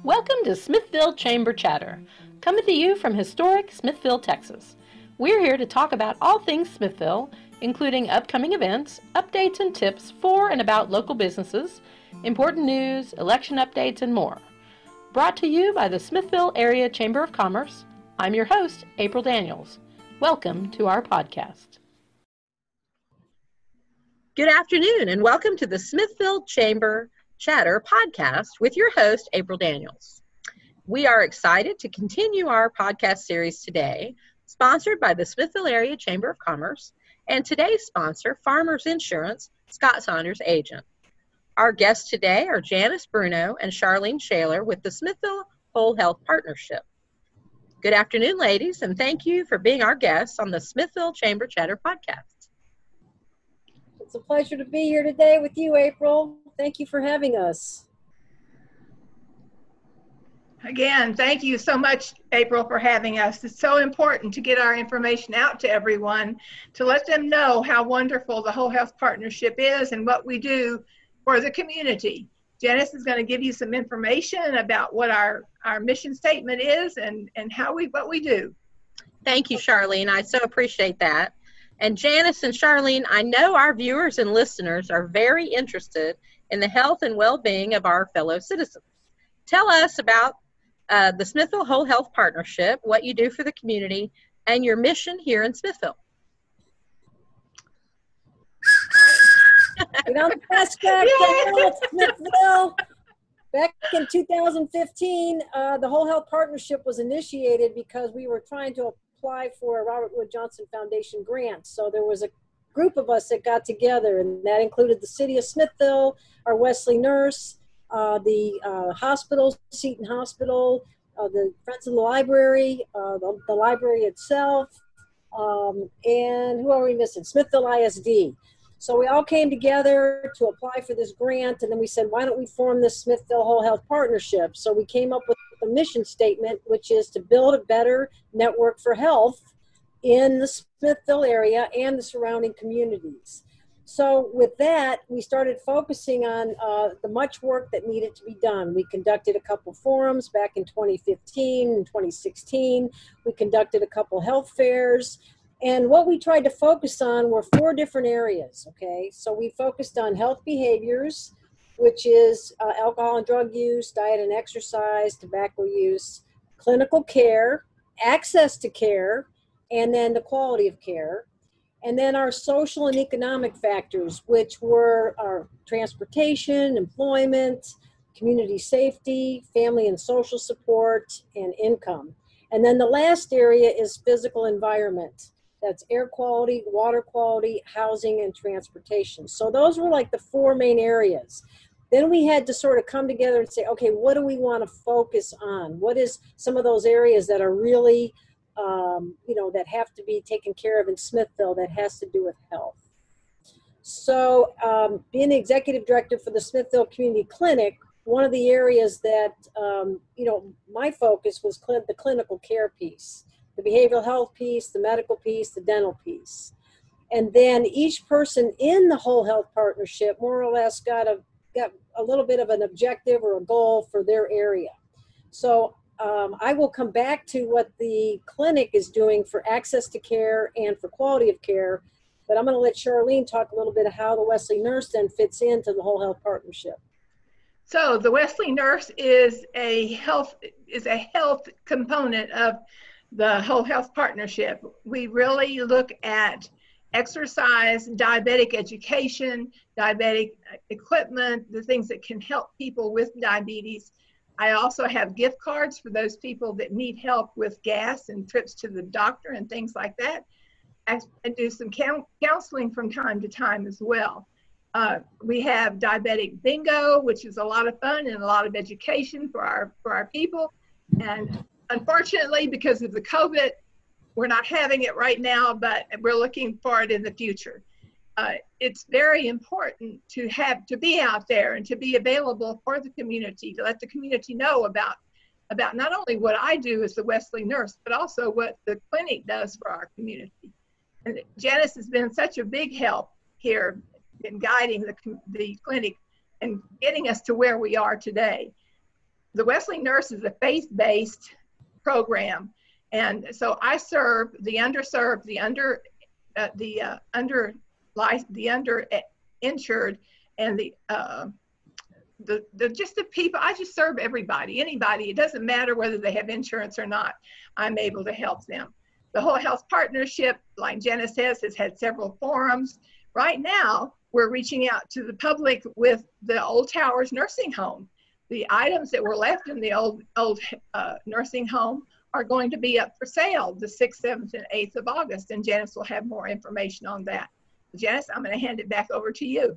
Welcome to Smithville Chamber Chatter, coming to you from historic Smithville, Texas. We're here to talk about all things Smithville, including upcoming events, updates and tips for and about local businesses, important news, election updates, and more. Brought to you by the Smithville Area Chamber of Commerce, I'm your host, April Daniels. Welcome to our podcast. Good afternoon, and welcome to the Smithville Chamber Chatter podcast with your host, April Daniels. We are excited to continue our podcast series today, sponsored by the Smithville Area Chamber of Commerce, and today's sponsor, Farmers Insurance, Scott Saunders Agent. Our guests today are Janice Bruno and Charlene Shaler with the Smithville Whole Health Partnership. Good afternoon, ladies, and thank you for being our guests on the Smithville Chamber Chatter podcast. It's a pleasure to be here today with you, April. Thank you for having us. Again, thank you so much, April, for having us. It's so important to get our information out to everyone, to let them know how wonderful the Whole Health Partnership is and what we do for the community. Janice is going to give you some information about what our, our mission statement is and, and how we what we do. Thank you, Charlene. I so appreciate that. And Janice and Charlene, I know our viewers and listeners are very interested in the health and well being of our fellow citizens. Tell us about uh, the Smithville Whole Health Partnership, what you do for the community, and your mission here in Smithville. you know, press back Smithville. Back in 2015, uh, the Whole Health Partnership was initiated because we were trying to apply for a Robert Wood Johnson Foundation grant. So there was a group of us that got together, and that included the city of Smithville, our Wesley nurse, uh, the uh, hospital, Seton Hospital, uh, the Friends of the Library, uh, the, the, library itself, um, and who are we missing? Smithville ISD. So we all came together to apply for this grant, and then we said, why don't we form this Smithville Whole Health Partnership? So we came up with a mission statement, which is to build a better network for health in the Smithville area and the surrounding communities. So, with that, we started focusing on uh, the much work that needed to be done. We conducted a couple forums back in 2015 and 2016. We conducted a couple health fairs. And what we tried to focus on were four different areas, okay? So, we focused on health behaviors, which is uh, alcohol and drug use, diet and exercise, tobacco use, clinical care, access to care, and then the quality of care. And then our social and economic factors, which were our transportation, employment, community safety, family and social support, and income. And then the last area is physical environment. That's air quality, water quality, housing, and transportation. So those were like the four main areas. Then we had to sort of come together and say, okay, what do we want to focus on? What is some of those areas that are really um, you know, that have to be taken care of in Smithville that has to do with health. So, um, being the executive director for the Smithville Community Clinic, one of the areas that, um, you know, my focus was cl- the clinical care piece, the behavioral health piece, the medical piece, the dental piece. And then each person in the whole health partnership more or less got a, got a little bit of an objective or a goal for their area. So um, I will come back to what the clinic is doing for access to care and for quality of care. But I'm going to let Charlene talk a little bit of how the Wesley Nurse then fits into the whole health partnership. So the Wesley Nurse is a health is a health component of the whole health partnership. We really look at exercise, diabetic education, diabetic equipment, the things that can help people with diabetes I also have gift cards for those people that need help with gas and trips to the doctor and things like that. I, do some counseling from time to time as well. Uh, we have diabetic bingo, which is a lot of fun and a lot of education for our for our people. And unfortunately, because of the COVID, we're not having it right now, but we're looking for it in the future uh, it's very important to have to be out there and to be available for the community to let the community know about about not only what I do as the Wesley nurse, but also what the clinic does for our community. And Janice has been such a big help here in guiding the, the clinic and getting us to where we are today. the Wesley Nurse is a faith-based program, and so I serve the underserved, the under, uh, the uh, under, the under insured, and the uh, the, the just the people i just serve everybody anybody it doesn't matter whether they have insurance or not i'm able to help them. The whole health partnership like jenna says has had several forums. Right now we're reaching out to the public with the old towers nursing home. The items that were left in the old old uh, nursing home are going to be up for sale the 6th 7th and 8th of august and janice will have more information on that janice i'm going to hand it back over to you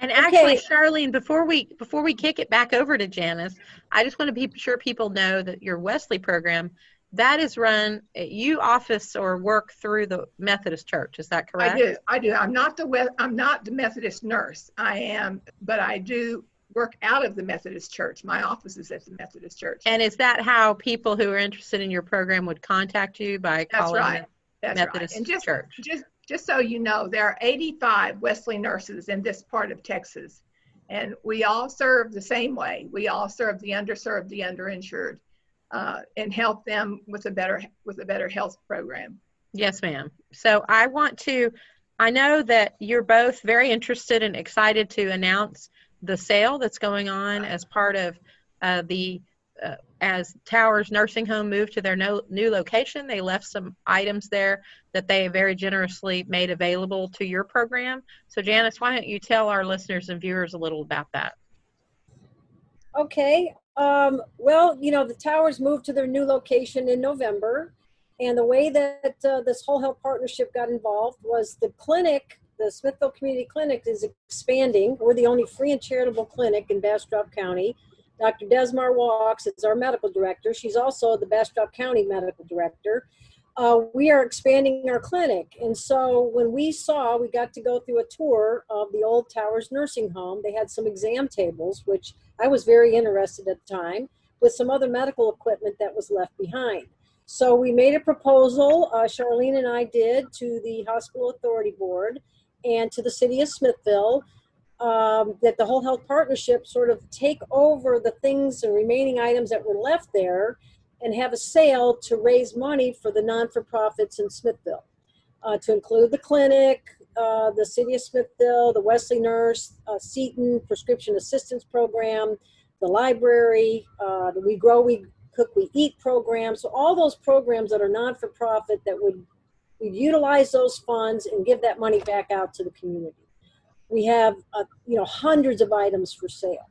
and actually, okay. Charlene, before we before we kick it back over to Janice, I just want to be sure people know that your Wesley program that is run at you office or work through the Methodist Church. Is that correct? I do. I do. I'm not the I'm not the Methodist nurse. I am, but I do work out of the Methodist Church. My office is at the Methodist Church. And is that how people who are interested in your program would contact you by That's calling right. the That's Methodist right. And just, Church? Just just so you know, there are 85 Wesley nurses in this part of Texas, and we all serve the same way. We all serve the underserved, the underinsured, uh, and help them with a better with a better health program. Yes, ma'am. So I want to. I know that you're both very interested and excited to announce the sale that's going on as part of uh, the uh, as Towers Nursing Home moved to their no, new location, they left some items there that they very generously made available to your program. So, Janice, why don't you tell our listeners and viewers a little about that? Okay. Um, well, you know, the Towers moved to their new location in November. And the way that uh, this whole health partnership got involved was the clinic, the Smithville Community Clinic, is expanding. We're the only free and charitable clinic in Bastrop County Dr. Desmar Walks is our medical director. She's also the Bastrop County medical director. Uh, we are expanding our clinic. And so when we saw, we got to go through a tour of the old Towers Nursing Home. They had some exam tables, which I was very interested at the time, with some other medical equipment that was left behind. So we made a proposal, uh, Charlene and I did, to the Hospital Authority Board and to the City of Smithville um, that the whole health partnership sort of take over the things and remaining items that were left there and have a sale to raise money for the non-for-profits in Smithville, uh, to include the clinic, uh, the City of Smithville, the Wesley Nurse, uh, Seton Prescription Assistance Program, the library, uh, the We Grow, We Cook, We Eat program. So all those programs that are non-for-profit that would we'd utilize those funds and give that money back out to the community we have uh, you know hundreds of items for sale.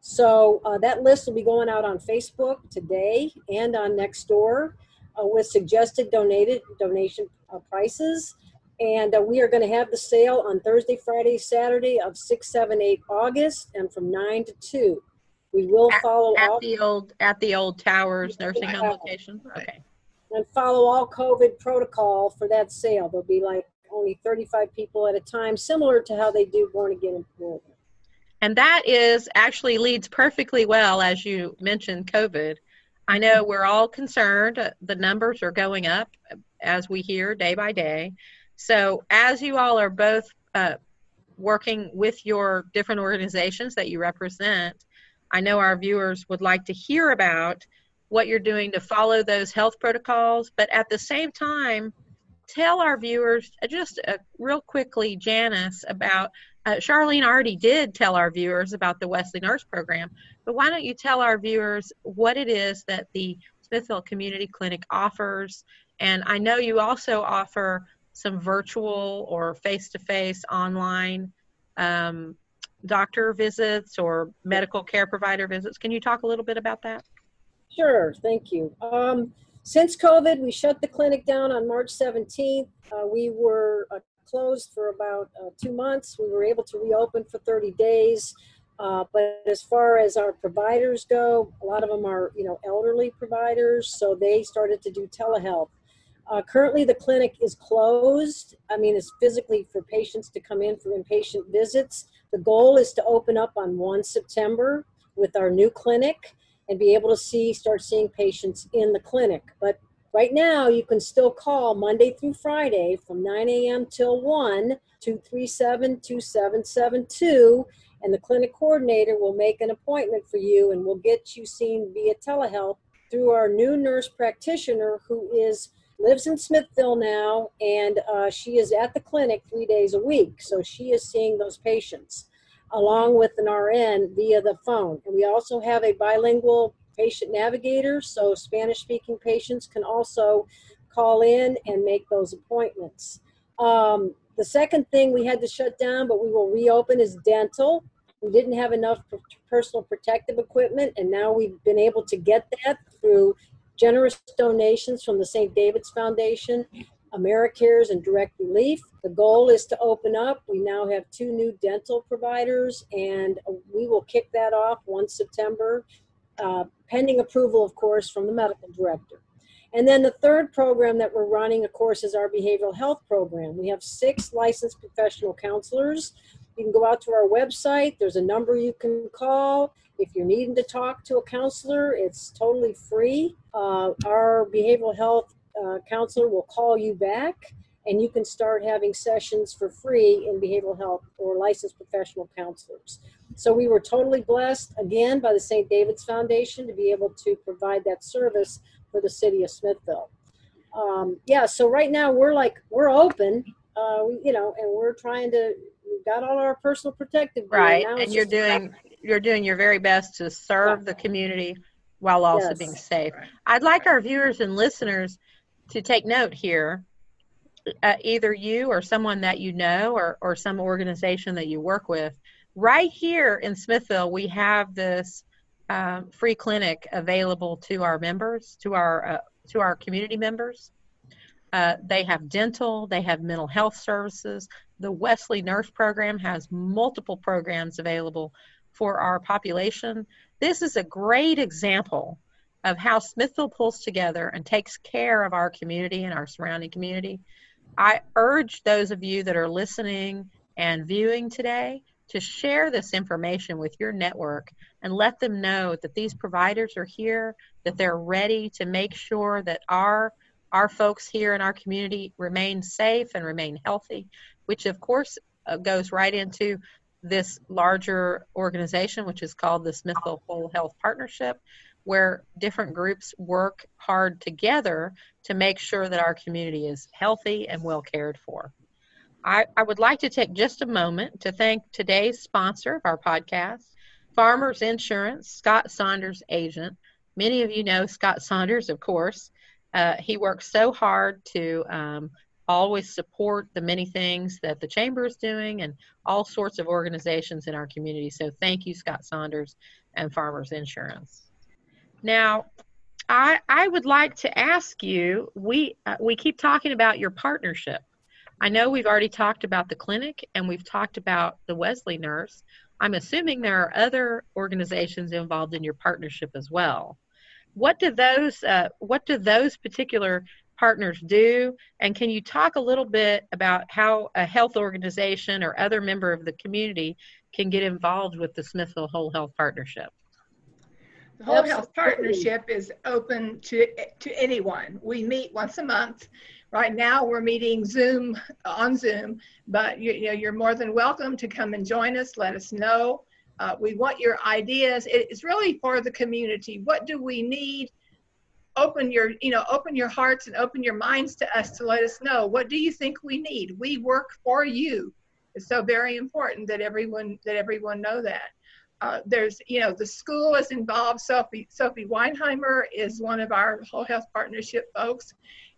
So uh, that list will be going out on facebook today and on nextdoor uh, with suggested donated donation uh, prices. And uh, we are going to have the sale on thursday friday saturday of 6 7 8 august and from 9 to 2 we will at, follow at all, the old at the old towers nursing home location? Okay. And follow all covid protocol for that sale. There'll be like only 35 people at a time, similar to how they do Born Again Emporium. And that is actually leads perfectly well, as you mentioned, COVID. I know we're all concerned. The numbers are going up as we hear day by day. So, as you all are both uh, working with your different organizations that you represent, I know our viewers would like to hear about what you're doing to follow those health protocols, but at the same time, tell our viewers uh, just uh, real quickly, Janice, about uh, Charlene already did tell our viewers about the Wesley Nurse Program, but why don't you tell our viewers what it is that the Smithville Community Clinic offers? And I know you also offer some virtual or face to face online um, doctor visits or medical care provider visits. Can you talk a little bit about that? Sure, thank you. Um, since COVID, we shut the clinic down on March 17th. Uh, we were uh, closed for about uh, two months. We were able to reopen for 30 days. Uh, but as far as our providers go, a lot of them are, you know, elderly providers, so they started to do telehealth. Uh, currently, the clinic is closed. I mean, it's physically for patients to come in for inpatient visits. The goal is to open up on 1 September with our new clinic and be able to see, start seeing patients in the clinic. But right now, you can still call Monday through Friday from 9 a.m. till 1, 237 2772, and the clinic coordinator will make an appointment for you and will get you seen via telehealth through our new nurse practitioner who is lives in Smithville now, and uh, she is at the clinic three days a week. So she is seeing those patients along with an RN via the phone. And we also have a bilingual patient navigator, so Spanish speaking patients can also call in and make those appointments. Um, the second thing we had to shut down, but we will reopen, is dental. We didn't have enough personal protective equipment, and now we've been able to get that through generous donations from the St. David's Foundation, AmeriCares, and Direct Relief. The goal is to open up. We now have two new dental providers, and we will kick that off 1 September, uh, pending approval, of course, from the medical director. And then the third program that we're running, of course, is our behavioral health program. We have six licensed professional counselors. You can go out to our website. There's a number you can call. If you're needing to talk to a counselor, it's totally free. Uh, our behavioral health uh, counselor will call you back and you can start having sessions for free in behavioral health or licensed professional counselors. So we were totally blessed again by the St. David's Foundation to be able to provide that service for the city of Smithville. Um, yeah, so right now we're like we're open, uh, you know, and we're trying to. We've got all our personal protective. Right, and you're doing you're doing your very best to serve yeah. the community while also yes. being safe. I'd like our viewers and listeners to take note here. Uh, either you or someone that you know or, or some organization that you work with right here in smithville we have this um, free clinic available to our members to our uh, to our community members uh, they have dental they have mental health services the wesley nurse program has multiple programs available for our population. This is a great example of how Smithville pulls together and takes care of our community and our surrounding community. I urge those of you that are listening and viewing today to share this information with your network and let them know that these providers are here, that they're ready to make sure that our our folks here in our community remain safe and remain healthy, which of course uh, goes right into this larger organization, which is called the Smithville Whole Health Partnership, where different groups work hard together to make sure that our community is healthy and well cared for. I, I would like to take just a moment to thank today's sponsor of our podcast, Farmers Insurance, Scott Saunders agent. Many of you know Scott Saunders, of course. Uh, he works so hard to um, always support the many things that the chamber is doing and all sorts of organizations in our community. So thank you, Scott Saunders and Farmers Insurance. Now, I, I would like to ask you, we, uh, we keep talking about your partnership. I know we've already talked about the clinic and we've talked about the Wesley nurse. I'm assuming there are other organizations involved in your partnership as well. What do those uh, what do those particular partners do? And can you talk a little bit about how a health organization or other member of the community can get involved with the Smithville Whole Health Partnership? The Whole Health Partnership is open to to anyone. We meet once a month. Right now, we're meeting Zoom on Zoom, but you, you know you're more than welcome to come and join us. Let us know. Uh, we want your ideas. It's really for the community. What do we need? open your you know open your hearts and open your minds to us to let us know what do you think we need we work for you it's so very important that everyone that everyone know that uh, there's you know the school is involved sophie sophie weinheimer is one of our whole health partnership folks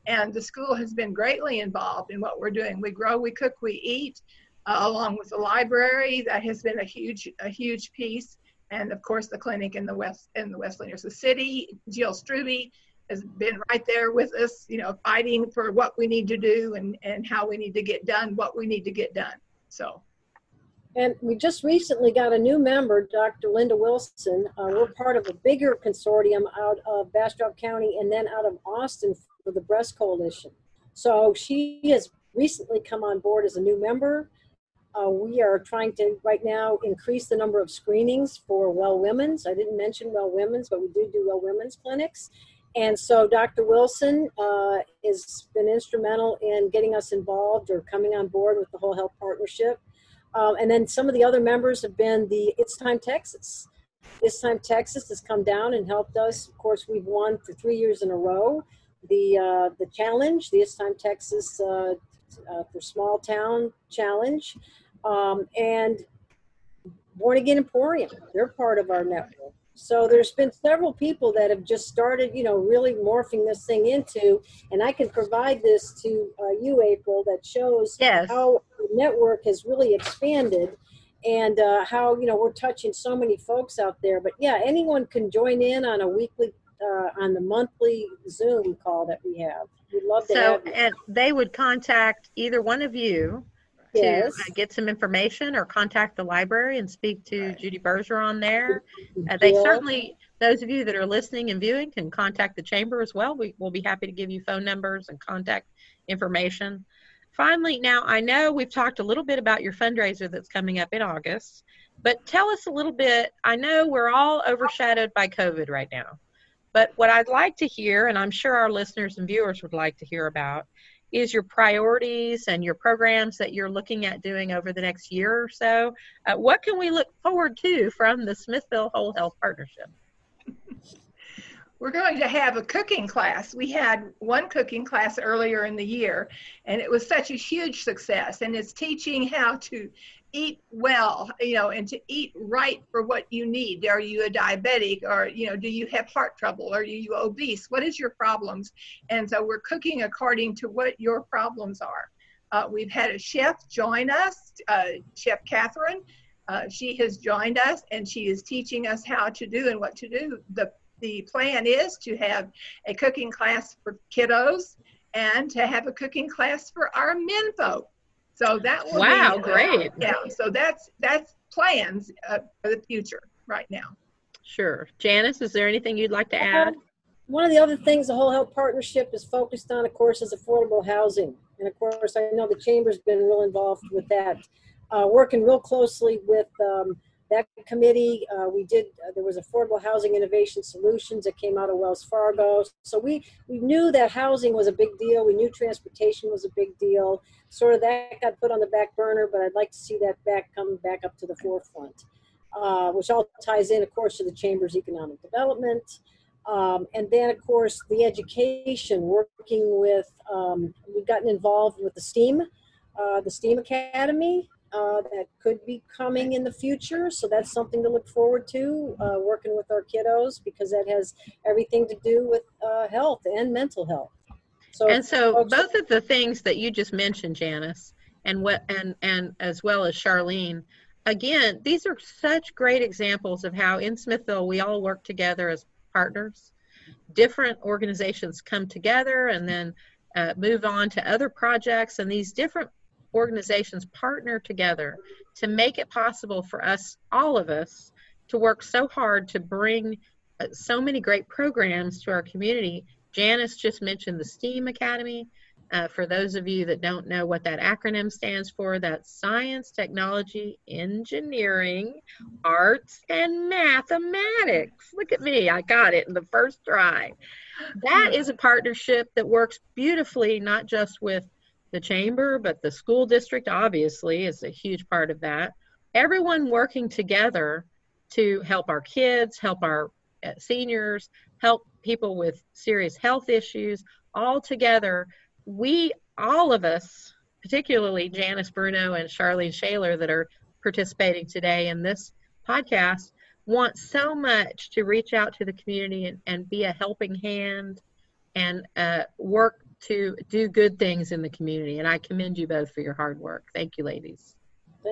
and the school has been greatly involved in what we're doing we grow we cook we eat uh, along with the library that has been a huge a huge piece and of course the clinic in the west in the Wesley Nurses City. Jill Struby has been right there with us, you know, fighting for what we need to do and, and how we need to get done, what we need to get done. So. And we just recently got a new member, Dr. Linda Wilson. Uh, we're part of a bigger consortium out of Bastrop County and then out of Austin for the Breast Coalition. So she has recently come on board as a new member. Uh, we are trying to right now increase the number of screenings for well women's. I didn't mention well women's, but we do do well women's clinics. And so Dr. Wilson uh, has been instrumental in getting us involved or coming on board with the Whole Health Partnership. Um, and then some of the other members have been the It's Time Texas. It's Time Texas has come down and helped us. Of course, we've won for three years in a row the uh, the challenge, the It's Time Texas uh, uh, for Small Town Challenge, um, and Born Again Emporium. They're part of our network. So there's been several people that have just started, you know, really morphing this thing into, and I can provide this to uh, you, April, that shows Yes. how network has really expanded and uh, how you know we're touching so many folks out there. But yeah, anyone can join in on a weekly, uh, on the monthly Zoom call that we have. We'd love to So, and they would contact either one of you to Yes. uh, get some information or contact the library and speak to Right. Judy Bergeron there. Uh, they Yeah. certainly, those of you that are listening and viewing can contact the chamber as well. We will be happy to give you phone numbers and contact information. Finally, now I know we've talked a little bit about your fundraiser that's coming up in August, but tell us a little bit. I know we're all overshadowed by COVID right now, but what I'd like to hear, and I'm sure our listeners and viewers would like to hear about, is your priorities and your programs that you're looking at doing over the next year or so. Uh, what can we look forward to from the Smithville Whole Health Partnership? We're going to have a cooking class. We had one cooking class earlier in the year, and it was such a huge success. And it's teaching how to eat well, you know, and to eat right for what you need. Are you a diabetic, or you know, do you have heart trouble? Are you obese? What is your problems? And so we're cooking according to what your problems are. Uh, we've had a chef join us, uh, Chef Catherine. Uh, she has joined us, and she is teaching us how to do and what to do. The the plan is to have a cooking class for kiddos and to have a cooking class for our men folk. So that will Wow, be, uh, great. yeah, so that's that's plans uh, for the future right now. Sure. Janice, is there anything you'd like to add? One of the other things the Whole Health Partnership is focused on, of course, is affordable housing. And of course, I know the Chamber's been real involved with that, uh, working real closely with um, that committee. Uh, we did, uh, there was Affordable Housing Innovation Solutions that came out of Wells Fargo. So we, we knew that housing was a big deal. We knew transportation was a big deal. Sort of that got put on the back burner, but I'd like to see that back come back up to the forefront, uh, which all ties in, of course, to the Chamber's economic development. Um, and then, of course, the education, working with, um, we've gotten involved with the STEAM, uh, the STEAM Academy uh, that could be coming in the future. So that's something to look forward to, uh, working with our kiddos, because that has everything to do with uh, health and mental health. So, And so folks- both of the things that you just mentioned, Janice, and what and and as well as Charlene, again, these are such great examples of how in Smithville we all work together as partners. Different organizations come together and then uh, move on to other projects, and these different organizations partner together to make it possible for us, all of us, to work so hard to bring uh, so many great programs to our community. Janice just mentioned the STEAM Academy. Uh, for those of you that don't know what that acronym stands for, that's Science, Technology, Engineering, Arts, and Mathematics. Look at me, I got it in the first try. That is a partnership that works beautifully, not just with the chamber, but the school district, obviously, is a huge part of that. Everyone working together to help our kids, help our uh, seniors, help people with serious health issues, all together. We, all of us, particularly Janice Bruno and Charlene Shaler, that are participating today in this podcast, want so much to reach out to the community and, and be a helping hand and uh, work to do good things in the community. And I commend you both for your hard work. Thank you, ladies.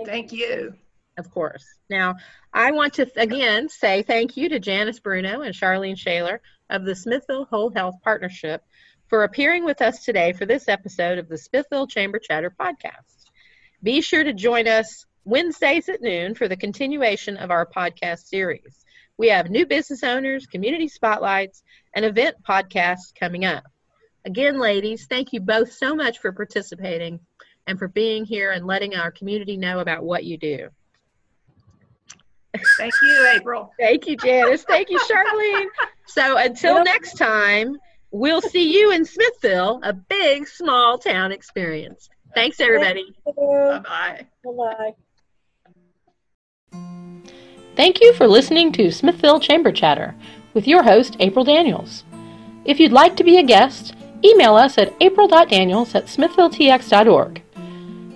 thank you. You. Of course. Now, I want to again say thank you to Janice Bruno and Charlene Shaler of the Smithville Whole Health Partnership for appearing with us today for this episode of the Smithville Chamber Chatter podcast. Be sure to join us Wednesdays at noon for the continuation of our podcast series. We have new business owners, community spotlights, and event podcasts coming up. Again, ladies, thank you both so much for participating and for being here and letting our community know about what you do. Thank you, April. Thank you, Janice. Thank you, Charlene. So until Yep. next time, we'll see you in Smithville, a big small town experience. Thanks, everybody. Bye bye. Bye-bye. Thank you for listening to Smithville Chamber Chatter with your host, April Daniels. If you'd like to be a guest, email us at april.daniels at smithvilletx.org.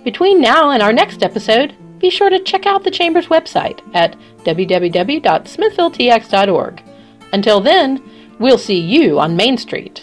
Between now and our next episode, be sure to check out the Chamber's website at www.smithvilletx.org. Until then, we'll see you on Main Street.